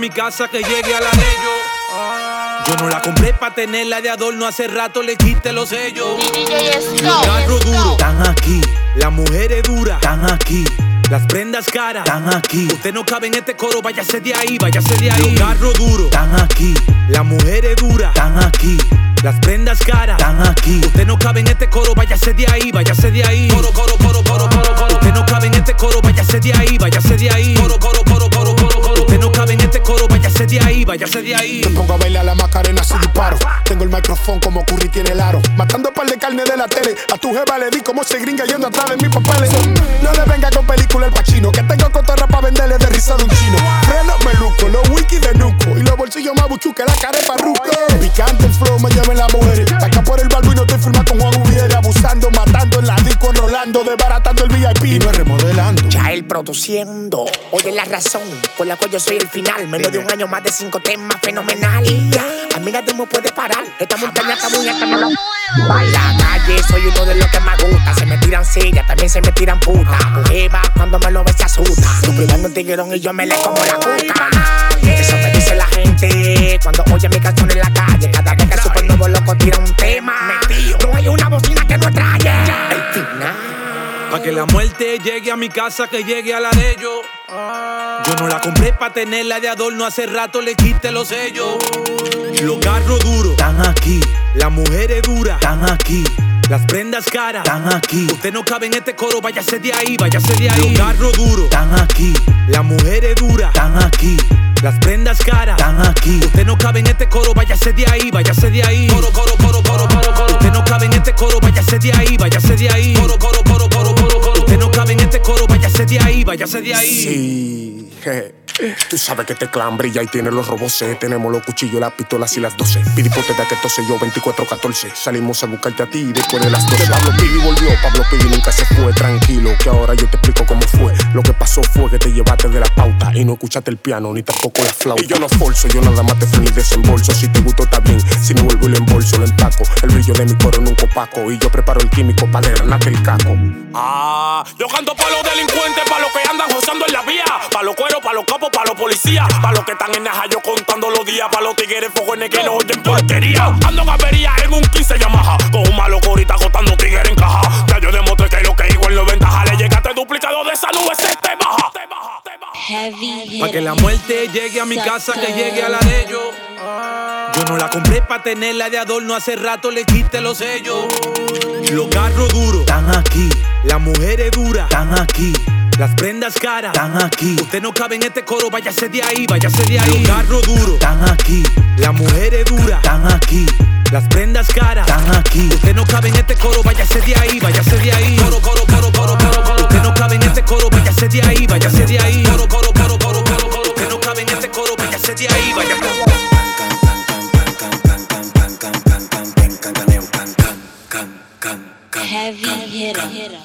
mi casa, que llegue a la de ellos. Yo no la compré pa' tenerla de adorno, hace rato le quité los sellos. Los carros duros, están aquí. Las mujeres duras, están aquí. Las prendas caras, están aquí. Usted no cabe en este coro, váyase de ahí, váyase de ahí. Los carros duros, están aquí. Las mujeres duras, están aquí. Las prendas caras, están aquí. Usted no cabe en este coro, váyase de ahí, váyase de ahí. Coro, coro, coro, coro, coro, coro. Usted no cabe en este coro, váyase de ahí, váyase de ahí. Coro, coro, coro, coro, no cabe en este coro, váyase de ahí, váyase de ahí. Te pongo a bailar la macarena si disparo. Tengo el micrófono como Curry tiene el aro. Matando par de carne de la tele. A tu jeva le di como se gringa yendo atrás de mis papeles. No le venga con película el pachino. Que tengo cotorra para venderle de risa de un chino. Freno meluco, los wiki de nuco. Y los bolsillos más buchu que la cara de parruco. Picante el flow, me lleven la mujer. Acá por el barbo y no estoy firmando con Juan Ubiere. Abusando, matando enrolando, desbaratando el VIP. Y no es remodelando. Ya él produciendo. Oye la razón por la cual yo soy el final. Menos de un año más de cinco temas fenomenal. A mí nadie me puede parar. Esta montaña está muy alta, no la. La calle soy uno de los que más gusta. Se me tiran sillas, también se me tiran putas. Tu jeva cuando me lo ve se asusta. Tu privando un tiguerón y yo me le como la cuca. Eso me dice la gente cuando oye mi canción en la calle. Cada vez que el supernuevo loco tira un tema. No hay una bocina que no traye. Pa' que la muerte llegue a mi casa, que llegue a la de ellos. Yo no la compré pa' tenerla de adorno, hace rato le quité los sellos. Los carros duros, están aquí. Las mujeres duras, están aquí. Las prendas caras, están aquí. Usted no cabe en este coro, váyase de ahí, váyase de ahí. Los carros duros, están aquí. Las mujeres duras, están aquí. Las prendas caras, están aquí. Usted no cabe en este coro, váyase de ahí, váyase de ahí. Coro, coro, coro, coro, coro, coro. Usted no cabe en este coro, váyase de ahí, váyase de ahí. Coro, coro, coro, coro. Usted no cabe en este coro, váyase de ahí, váyase de ahí. Sí, jeje. Tú sabes que este clan brilla y tiene los roboces. Tenemos los cuchillos, las pistolas y las 12. Pidipoteta que tose yo 24-14. Salimos a buscarte a ti y después de las 12. Pablo Pidi volvió, Pablo Pidi nunca se fue. Tranquilo, que ahora yo te explico cómo fue. Lo que pasó fue que te llevaste de la pauta y no escuchaste el piano ni tampoco la flauta. Y yo no forzo, yo nada más te fui ni desembolso. Si te gustó, está bien. Si no vuelvo y lo embolso, lo empaco. El brillo de mi coro nunca opaco. Y yo preparo el químico para derramarte el caco. Ah, yo canto pa' los delincuentes, pa' los que andan gozando en la vía, pa' los pa' los capos, pa' los policías, pa' los que están en Naja yo contando los días, pa' los tigres fogones que no oyen porquería. Ando en avería en un 15 Yamaha, con un malo corita acostando tigres en caja. Ya yo demostré que lo que igual no es ventaja, le llegaste duplicado de esa nube, se te baja. Te baja, te baja. Heavy Pa' que la muerte llegue a mi casa, que llegue a la de ellos. Yo no la compré pa' tenerla de adorno, hace rato le quité los sellos. Los carros duros, están aquí. Las mujeres duras, están aquí. Las prendas caras, están aquí. Usted no cabe en este coro, váyase de ahí, váyase de ahí. Los carros duros, están aquí. Las mujeres duras, están aquí. Las prendas caras, están aquí. Usted no cabe en este coro, váyase de ahí, váyase de ahí. Coro, coro, coro, coro, coro, coro. Usted no cabe en este coro, váyase de ahí, váyase de ahí. Coro, coro, coro, coro, coro, coro. Usted no cabe en este coro, váyase de ahí, váyase de ahí. heavy hitter.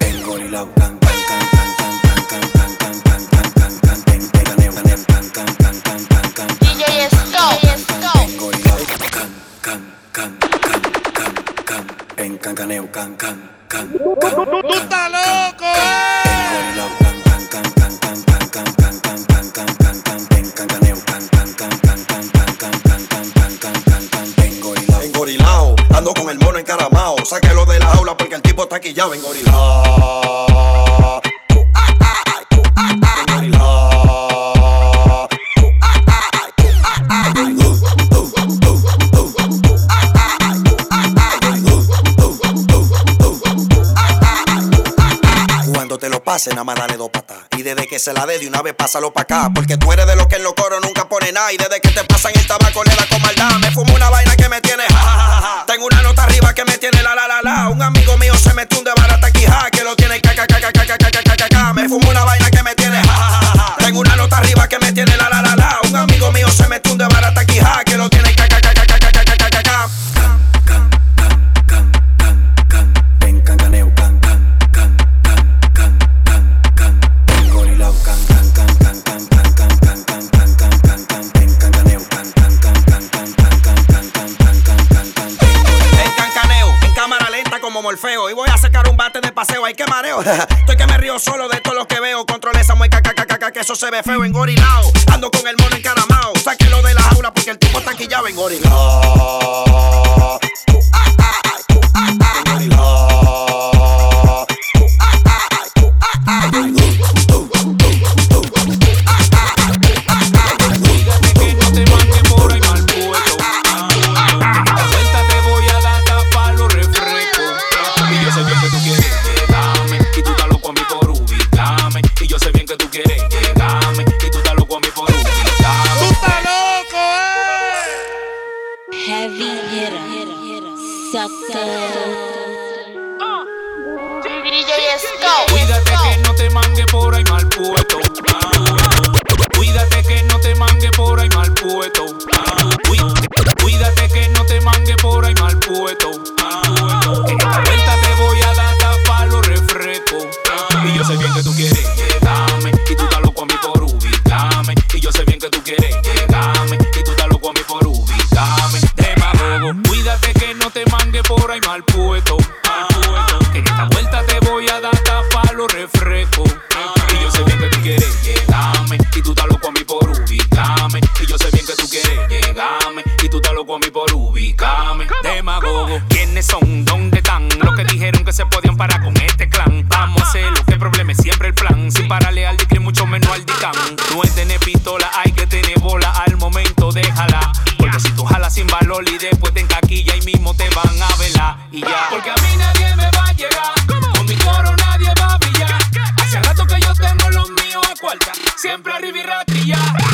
Vengo y la can, can, can, can. Engorilao, ando con el mono encaramao. Sáquelo de la jaula porque el tipo está quillado engorilao. Nada más dale dos patas. Y desde que se la dé de una vez, pásalo pa' acá. Porque tú eres de los que en los coros nunca pone nada. Y desde que te pasan el tabaco, le da con. Me fumo una vaina que me tiene ja, ja, ja, ja. Tengo una nota arriba que me tiene la la la la. Un amigo mío se metió un de barata quija que lo tiene ca ca ca ca ca ca ca ca ca. Me fumo una vaina Morfeo. Y voy a sacar un bate de paseo, hay que mareo. Estoy que me río solo de todo lo que veo. Controle esa mueca, caca, caca, que eso se ve feo. Engorilao, ando con el mono encaramao. Sáquelo de la jaula porque el tipo está quillado. Engorilao. Ah, ah, ah, Engorilao. Ah, ah, ah. cuídate que no te mangue por ahí mal puesto. Yeah.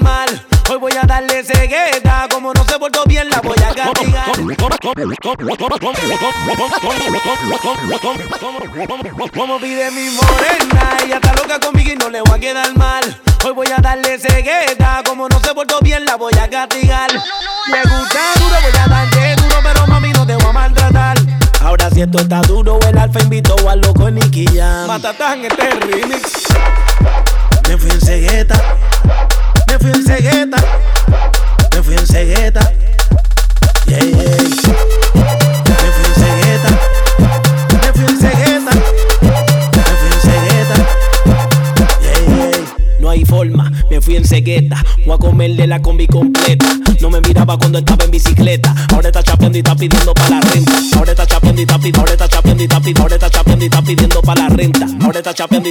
mal. Hoy voy a darle cegueta, como no se portó bien la voy a castigar. Me gusta duro, voy a darle duro, pero mami no te voy a maltratar. Ahora si esto está duro, el alfa invitó al loco Nicky Jam. Matatán este remix. Me fui en cegueta, me fui en cegueta, me fui en cegueta. Yeah, yeah. me fui en cegueta. Voy a comerle la combi completa. No me miraba cuando estaba en bicicleta. Ahora está chapeando y está pidiendo para la renta. Ahora está y está pidiendo, para la renta. Ahora está y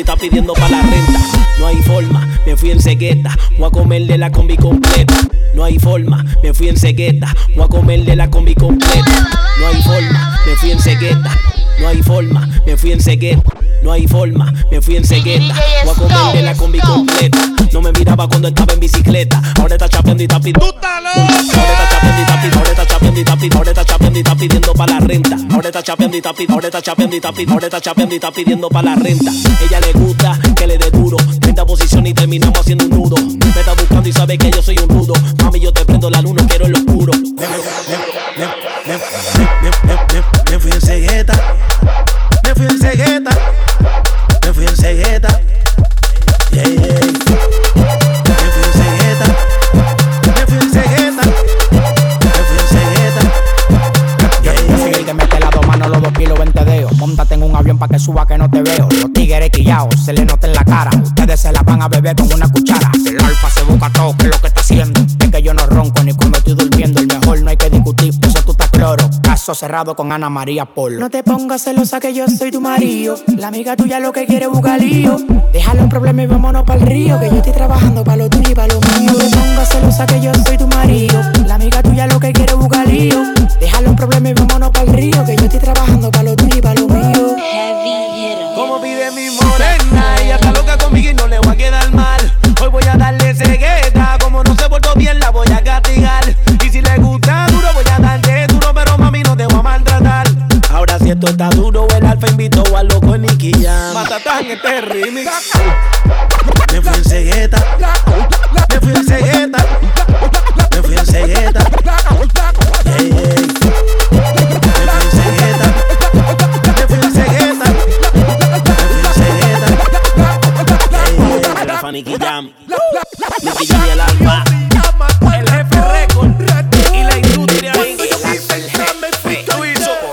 está pidiendo para la renta. No hay forma, me fui en cegueta. Voy a comerle la combi completa. No hay forma, me fui en cegueta. Voy a comerle la combi completa. No hay forma, me fui en cegueta. No hay forma, me fui en cegueta. No hay forma, me fui en cegueta. Voy a comerle la combi completa. No me miraba cuando estaba en bicicleta. Ahora está chapeando y está pidiendo. Ahora está chapeando y está pidiendo. Ahora está chapeando y está pidiendo. Ahora está chapeando y está pidiendo para la renta. Ahora está chapeando y está pidiendo. Ahora está chapeando y está pidiendo. Ahora está chapeando y está pidiendo para la renta. Ella le gusta que le dé duro. 30 posición y terminamos haciendo un nudo. Me está buscando y sabe que yo soy un rudo. Mami, yo te prendo la luna, se le nota en la cara. Ustedes se la van a beber con una cuchara. El alfa se busca todo, que es lo que está haciendo. Es que yo no ronco ni cuando estoy durmiendo. El mejor no hay que discutir, pues tú estás cloro. Caso cerrado con Ana María Polo. No te pongas celosa que yo soy tu marido. La amiga tuya lo que quiere es buscar lío. Déjalo en problemas y vámonos para el río. Que yo estoy trabajando para lo tuyo y para lo mío. No te pongas celosa que yo soy tu marido. La amiga tuya lo que quiere es buscar lío. Déjalo en problemas y vámonos para el río. Que yo estoy trabajando para lo tuyo y para lo mío. Como pide mi morena, ella está loca conmigo y no le voy a quedar mal. Hoy voy a darle cegueta, como no se portó bien la voy a castigar. Y si le gusta duro voy a darle duro, pero mami no te voy a maltratar. Ahora si esto está duro, el alfa invitó a loco Nicky Jam. Matatán este remix. Me fui en cegueta, me fui en cegueta, me fui en cegueta. Yeah, yeah. Nicky y el alfa. El jefe récord. Y la industria.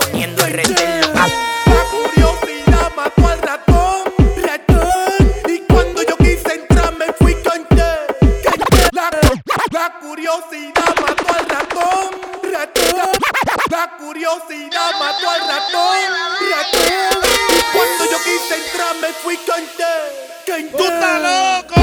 Poniendo el. La curiosidad mató al ratón, ratón. Y cuando yo quise entrar me fui canté, canté. La, la curiosidad mató al ratón, ratón. La curiosidad mató al ratón, ratón. Y cuando yo quise entrar me fui. ¡Tú estás loco!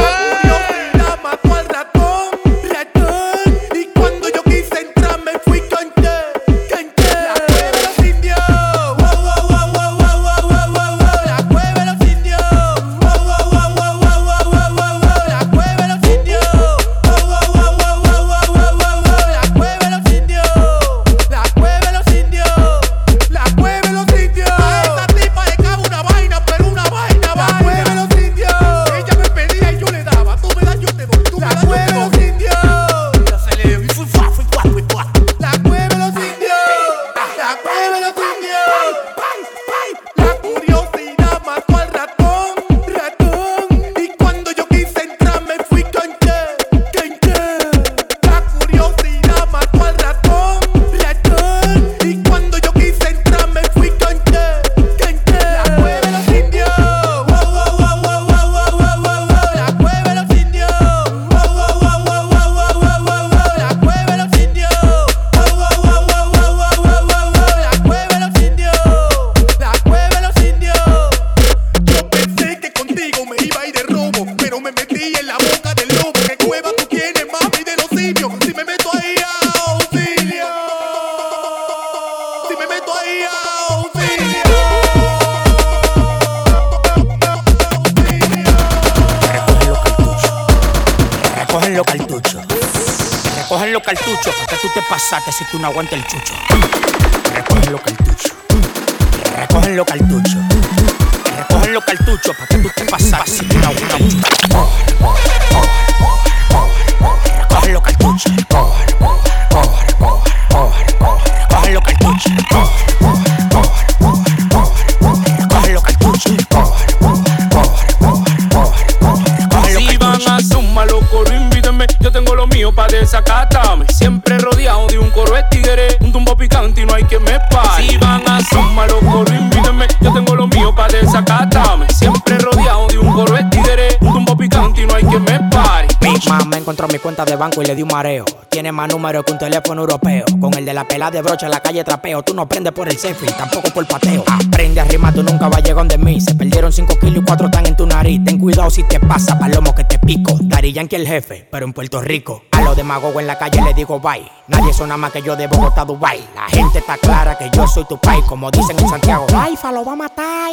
Pasaste si tú no aguantas el chucho. Recogen los cartuchos. Recogen los cartuchos. Recogen los cartuchos para que tú te pasaste si tú no aguantas el chucho. Encontró mi cuenta de banco y le di un mareo. Tiene más números que un teléfono europeo. Con el de la pela de brocha en la calle trapeo. Tú no prendes por el selfie, tampoco por pateo. Aprende a rimar, tú nunca vas a llegar de mí. Se perdieron 5 kilos y 4 están en tu nariz. Ten cuidado si te pasa, palomo que te pico. Dari Yankee el jefe, pero en Puerto Rico. A los demagogos en la calle le digo bye. Nadie suena más que yo de Bogotá Dubai. La gente está clara que yo soy tu país. Como dicen en Santiago, Alfa lo va a matar.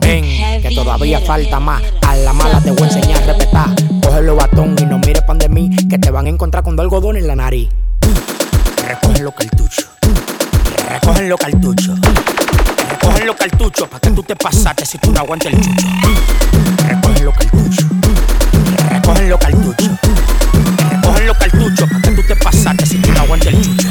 Ven, que todavía falta más. A la mala te voy a enseñar a respetar. Cógelo batón y no mires pan de mí, que te van a encontrar con dos algodones en la nariz. Recogen los cartuchos. Recogen los cartuchos. Recogen los cartuchos para que tú te pasaste si tú no aguantas el chucho. Recogen los cartuchos. Recogen los cartuchos. Recogen los cartuchos para que tú te pasaste si tú no aguantas el chucho.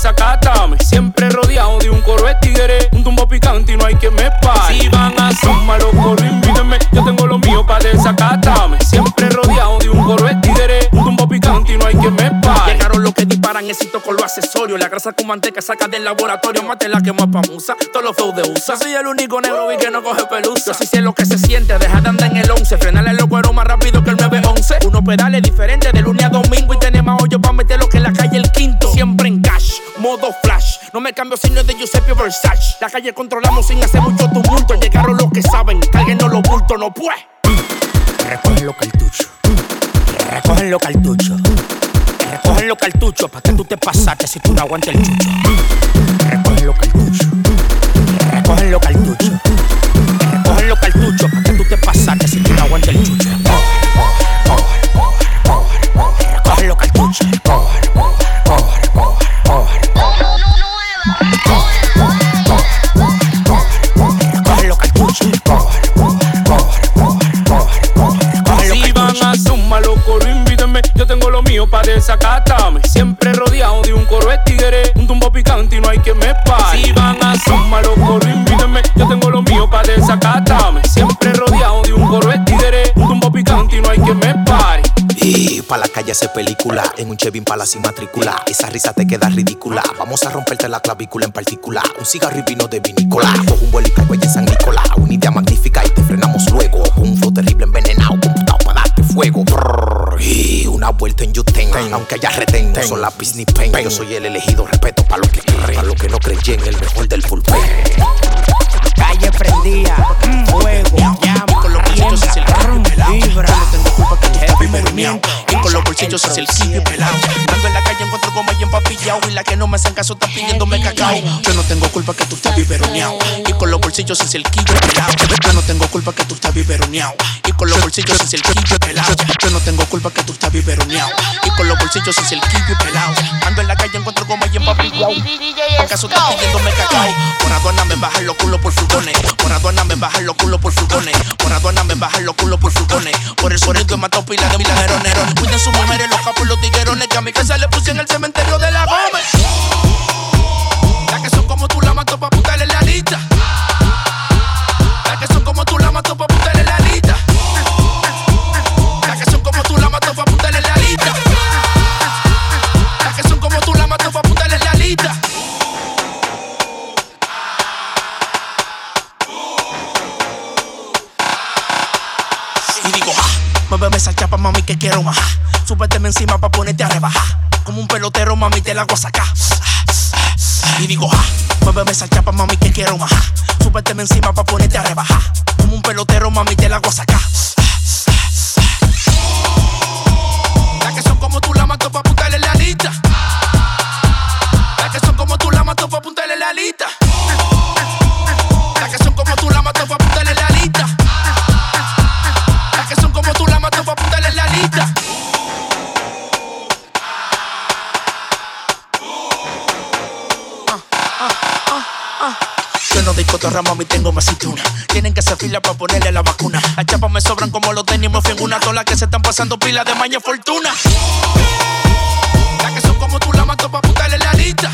desacátame. Siempre rodeado de un coro de tigres. Un tumbo picante y no hay quien me pare. Si van a suma los coros, invítenme. Yo tengo lo mío para desacátame. Siempre rodeado de un coro de tigres. Un tumbo picante y no hay quien me pare. Llegaron los que disparan éxito con los accesorios. La grasa con manteca saca del laboratorio. Mate la que más pa' musa. Todos los flows de usa. Soy el único negro y que no coge pelusa. Yo sí lo que se siente. Deja de andar en el 11. Frenale los cueros más rápido que el 911. Unos pedales diferentes de lunes a domingo y tenemos hoyo modo flash. No me cambio signo de Giuseppe Versace. La calle controlamos sin hacer mucho tumulto. Llegaron los que saben. Cálguenos los bultos, no pues. Recogen los cartuchos. Recogen los cartuchos. Recogen los cartuchos para que tú te pasaste si tú no aguantas el chucho. Recogen los cartuchos. Recogen los cartuchos. Recogen los cartuchos para que tú te pasaste si tú no aguantas el chucho. Recogen los cartuchos. Para desacatarme. Siempre rodeado de un coro de tigre. Un tumbo picante y no hay quien me pare. Si van a sumar los coros, invítenme. Yo tengo lo mío para desacatarme. Siempre rodeado de un coro de tigre. Un tumbo picante y no hay quien me pare. Y pa' la calle hace película, en un Chevy para sin matrícula. Esa risa te queda ridícula. Vamos a romperte la clavícula en particular. Un cigarro y vino de vinícola. Cojo un vuelo y caigo en San Nicolás. Una idea magnífica y te frenamos luego. Una vuelta en Yuten, aunque haya retén. No son la ni pen. Yo soy el elegido, respeto para los que creen. Para los que no creyen, el mejor del bullpen. Calle prendía, fuego, movimiento. Y con los bolsillos hacia el kiwi pelado. Ando en la calle, encuentro como y empapillado. Y la que no me hacen caso está pidiéndome cacao. Yo no tengo culpa que tú estés biberoneado. Y con los bolsillos hacia el kiwi pelado. Yo no tengo culpa que tú estés biberoneado. Y con los bolsillos hacia el kiwi pelado. Yo no tengo culpa que tú estés biberoneado. Y con los bolsillos hacia el kiwi pelado. Ando en la calle, encuentro como y empapillado. ¿Acaso estás pidiéndome cacao? Por aduana me bajan los culos por furgones. Por aduana me bajan los culos por furgones. Por aduana me bajan los culos por furgones. Por el sonido he matado pila de milajeroneros. Cuiden sus mujeres, los capos los tiguerones. Que a mi casa le puse en el cementerio de la Gómez. Las que son como tú la mato pa' putarle la lista. Mami, que quiero más. Súbeteme encima pa' ponerte a rebajar. Como un pelotero, mami, te la hago sacar. Y digo, ja, muéveme esa chapa, mami, que quiero más. Súbeteme encima pa' ponerte a rebajar. Como un pelotero, mami, te la hago sacar. Las que son como tú la mato pa' apuntarle la lista. Cotorra, mami, tengo más cintura. Tienen que hacer fila para ponerle la vacuna. Las chapas me sobran como los tenis, me en una tola que se están pasando pila de maña fortuna. Las que son como tú la mato pa' apuntarle la lista.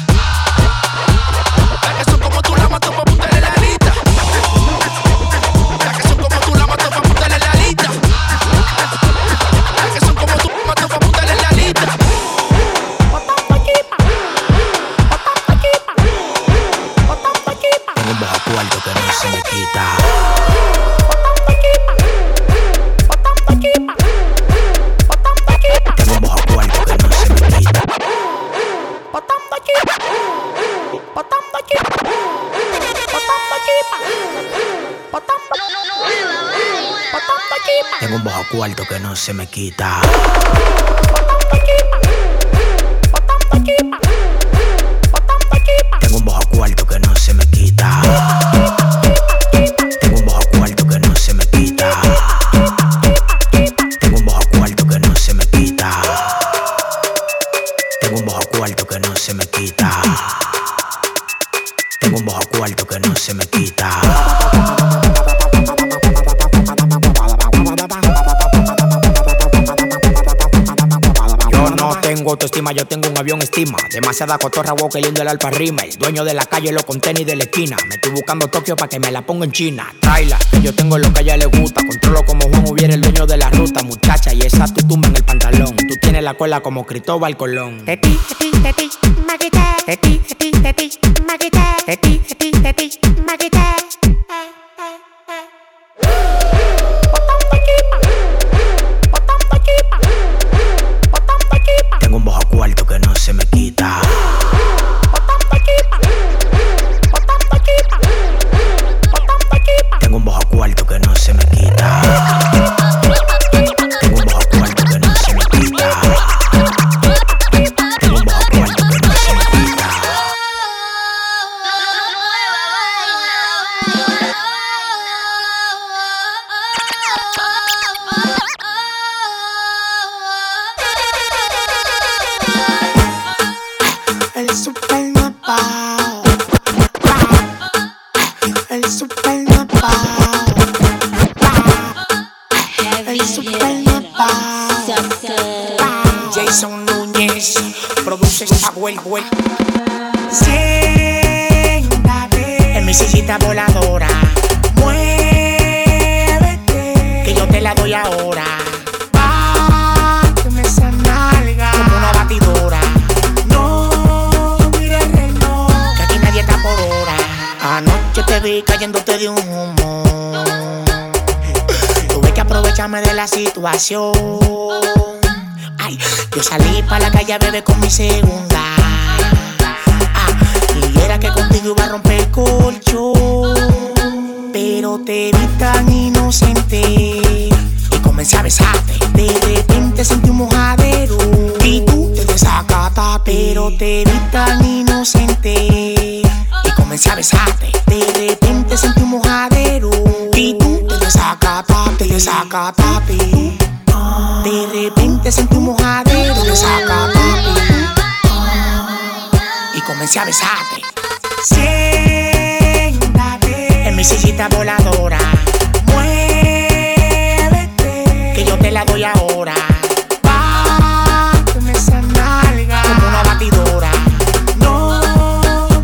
Se me quita. Yo tengo un avión estima. Demasiada cotorra, wow, que lindo el alpa El Dueño de la calle, los contenis de la esquina. Me estoy buscando Tokio para que me la ponga en China. Traila, yo tengo lo que a ella le gusta. Controlo como Juan hubiera el dueño de la ruta, muchacha. Y esa tu tumba en el pantalón. Tú tienes la cola como Cristóbal Colón. Ay, yo salí para la calle a beber con mi segunda. Ah, y era que contigo iba a romper el colchón. Pero te vi tan inocente y comencé a besarte. De repente sentí un mojadero y tú te desacataste. Pero te vi tan inocente y comencé a besarte. De repente sentí un mojadero y tú te desacataste, te desacataste. De repente sentí un mojadero de saca Y comencé a besarte. Siéntate en mi sillita voladora. Muévete, que yo te la doy ahora. Báteme esa nalga como una batidora. No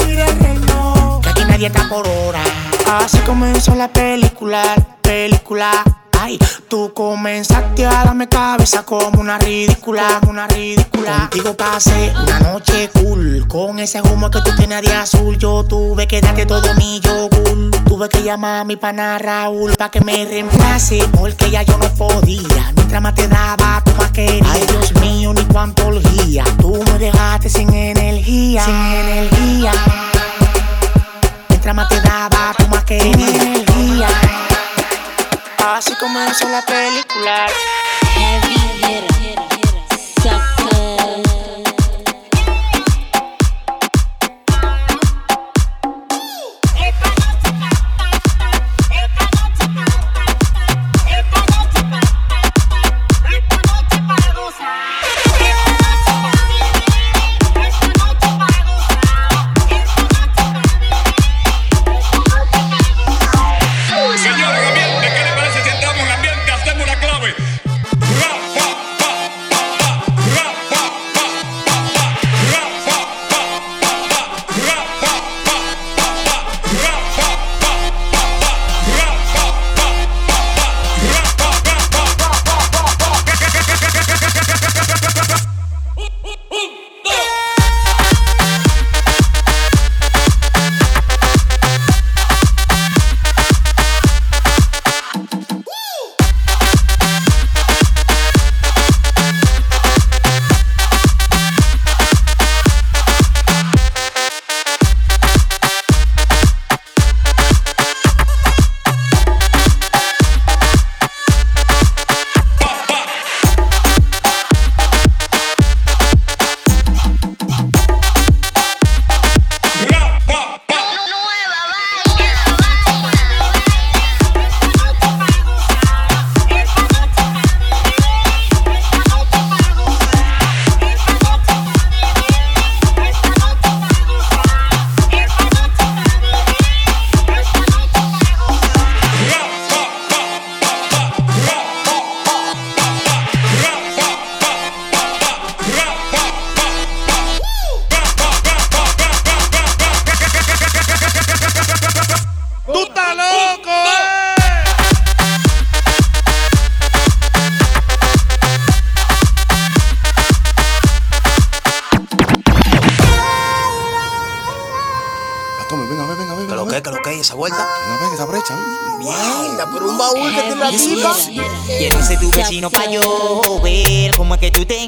el reloj, que aquí nadie está por hora. Así comenzó la película, película tú comenzaste a darme cabeza como una ridícula, una ridícula. Contigo pasé una noche cool, con ese humo que tú tienes de azul. Yo tuve que darte todo mi yogur. Tuve que llamar a mi pana Raúl para que me reemplace, porque ya yo no podía. Mientras más te daba, tú más querías. Ay, Dios mío, ni cuánto olía. Tú me dejaste sin energía, sin energía. Mientras más te daba, tú más querías. energía. Así comenzó la película. muchacha.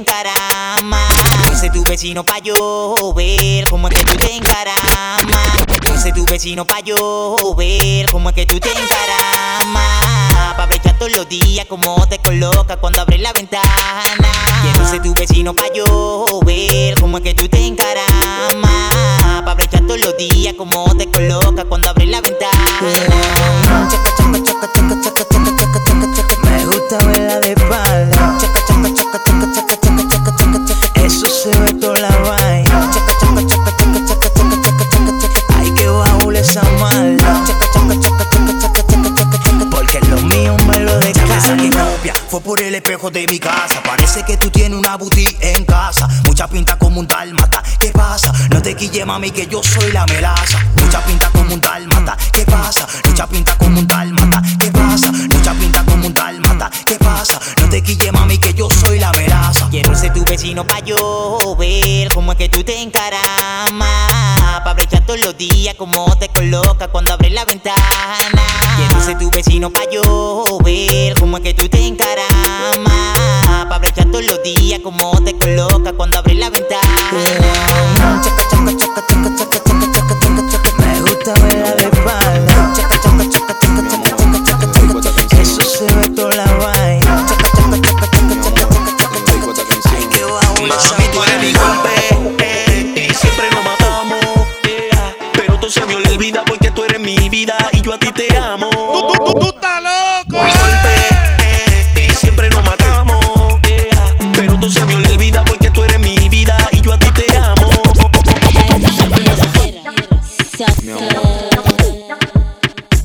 encaramas. Ponce tu vecino pa' yo ver cómo es que tú te encaramas. Ponce tu vecino pa' yo ver cómo es que tú te encaramas. Pa' brechar todos los días cómo te coloca cuando abres la ventana. Quiero tu vecino pa' yo ver cómo es que tú te encaramas. Pa' brechar todos los días cómo te coloca cuando abres la ventana. Chaca, chaca, chaca, Me gusta verla de espalda. Eso se ve toda la vaina. Ay, que baúl esa mala. Porque lo mío me lo declara. que copia fue por el espejo de mi casa. Parece que tú tienes una boutique en casa. Mucha pinta como un dálmata. ¿Qué pasa? No te quille, mami, que yo soy la melaza. Mucha pinta como un dálmata. ¿Qué pasa? Mucha pinta como un dálmata. Días cómo te coloca cuando abres la ventana. Quiero ser tu vecino pa' yo ver cómo es que tú te encaramas. Pa' brechar todos los días cómo te coloca cuando abres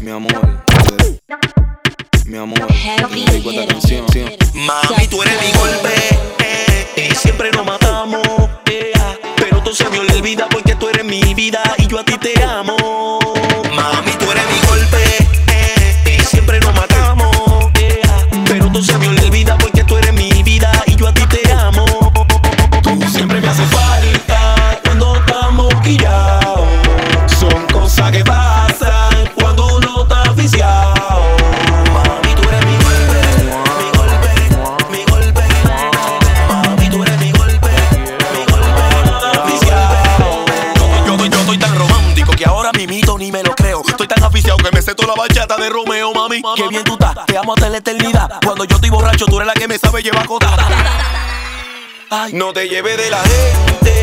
Mi amor. Mi amor. Dedico esta canción. Mami, tú eres mi golpe No te lleves de la gente